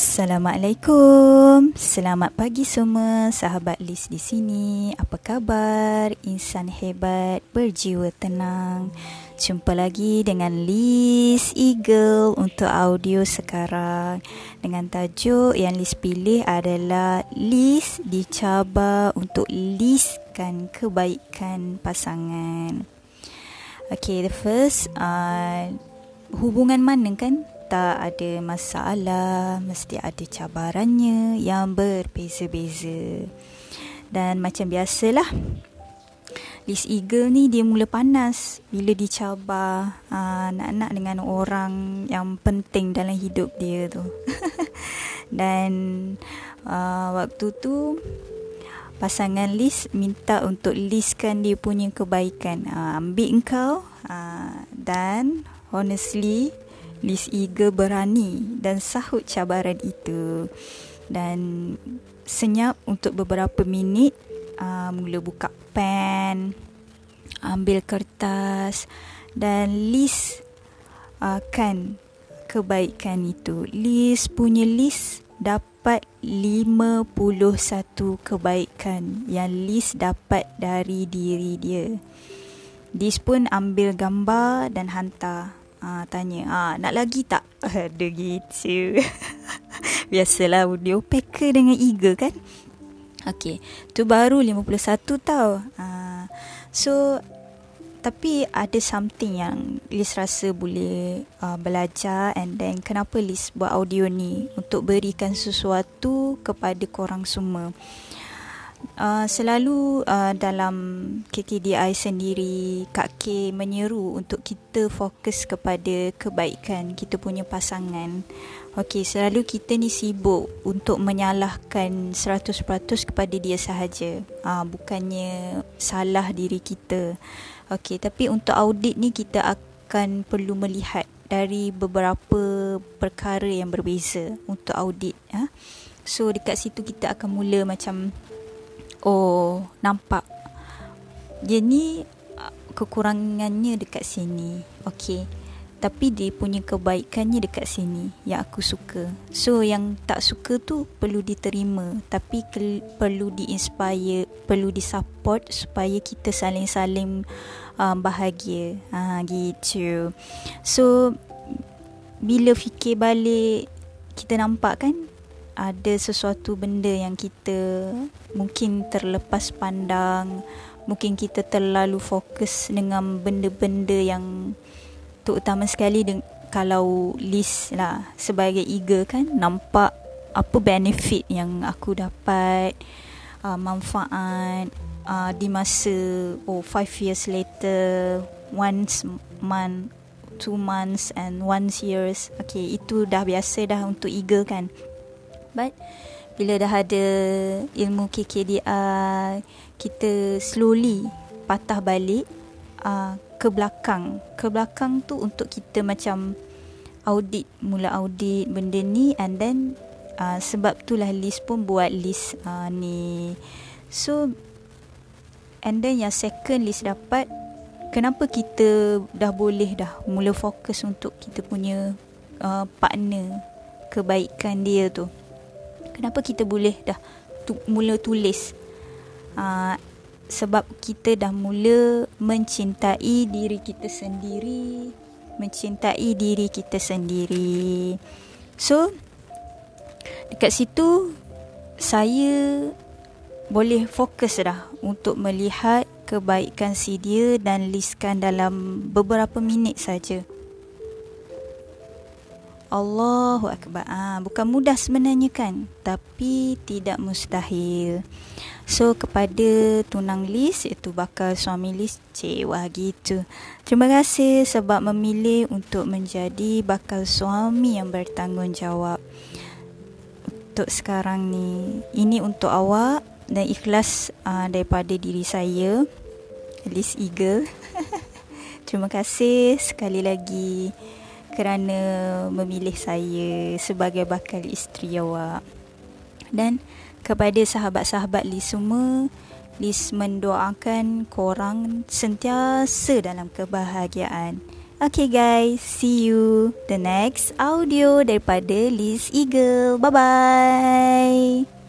Assalamualaikum. Selamat pagi semua sahabat Liz di sini. Apa khabar? Insan hebat berjiwa tenang. Jumpa lagi dengan Liz Eagle untuk audio sekarang. Dengan tajuk yang Liz pilih adalah Liz dicabar untuk listkan kebaikan pasangan. Okay, the first uh, hubungan mana kan tak ada masalah, mesti ada cabarannya yang berbeza-beza. Dan macam biasalah, Liz Eagle ni dia mula panas bila dicabar aa, nak-nak dengan orang yang penting dalam hidup dia tu. Dan aa, waktu tu pasangan Liz minta untuk listkan dia punya kebaikan. Aa, ambil engkau aa, dan honestly Liz Eagle berani dan sahut cabaran itu. Dan senyap untuk beberapa minit uh, mula buka pen ambil kertas dan list akan kebaikan itu. Liz punya list dapat 51 kebaikan yang Liz dapat dari diri dia. Liz pun ambil gambar dan hantar Ah tanya, ah nak lagi tak? Ada gitu. Biasalah audio packer dengan eager kan? Okey, tu baru 51 tau. Ah so tapi ada something yang Liz rasa boleh uh, belajar and then kenapa Liz buat audio ni untuk berikan sesuatu kepada korang semua. Uh, selalu uh, dalam KKDI sendiri Kak K menyeru untuk kita fokus kepada kebaikan kita punya pasangan. Okey, selalu kita ni sibuk untuk menyalahkan 100% kepada dia sahaja. Uh, bukannya salah diri kita. Okey, tapi untuk audit ni kita akan perlu melihat dari beberapa perkara yang berbeza untuk audit. Ha? So dekat situ kita akan mula macam Oh, nampak. Dia ni uh, kekurangannya dekat sini. Okey. Tapi dia punya kebaikannya dekat sini yang aku suka. So yang tak suka tu perlu diterima tapi ke, perlu diinspire, perlu disupport supaya kita saling-saling um, bahagia. Ha gitu. So bila fikir balik kita nampak kan ada sesuatu benda yang kita mungkin terlepas pandang mungkin kita terlalu fokus dengan benda-benda yang terutama sekali deng- kalau list lah sebagai eager kan nampak apa benefit yang aku dapat uh, manfaat uh, di masa oh five years later once month two months and one years. Okay itu dah biasa dah untuk eager kan But bila dah ada ilmu KKDI, kita slowly patah balik uh, ke belakang. Ke belakang tu untuk kita macam audit, mula audit benda ni and then uh, sebab itulah list pun buat list uh, ni. So and then yang second list dapat kenapa kita dah boleh dah mula fokus untuk kita punya uh, partner kebaikan dia tu kenapa kita boleh dah tu, mula tulis uh, sebab kita dah mula mencintai diri kita sendiri mencintai diri kita sendiri so dekat situ saya boleh fokus dah untuk melihat kebaikan si dia dan listkan dalam beberapa minit saja. Allahu Akbar. Ah, bukan mudah sebenarnya kan? Tapi tidak mustahil. So, kepada tunang Liz, iaitu bakal suami Liz, cik, wah gitu. Terima kasih sebab memilih untuk menjadi bakal suami yang bertanggungjawab. Untuk sekarang ni, ini untuk awak dan ikhlas uh, daripada diri saya, Liz Eagle. Terima kasih sekali lagi kerana memilih saya sebagai bakal isteri awak. Dan kepada sahabat-sahabat Liz semua, Liz mendoakan korang sentiasa dalam kebahagiaan. Okay guys, see you the next audio daripada Liz Eagle. Bye bye.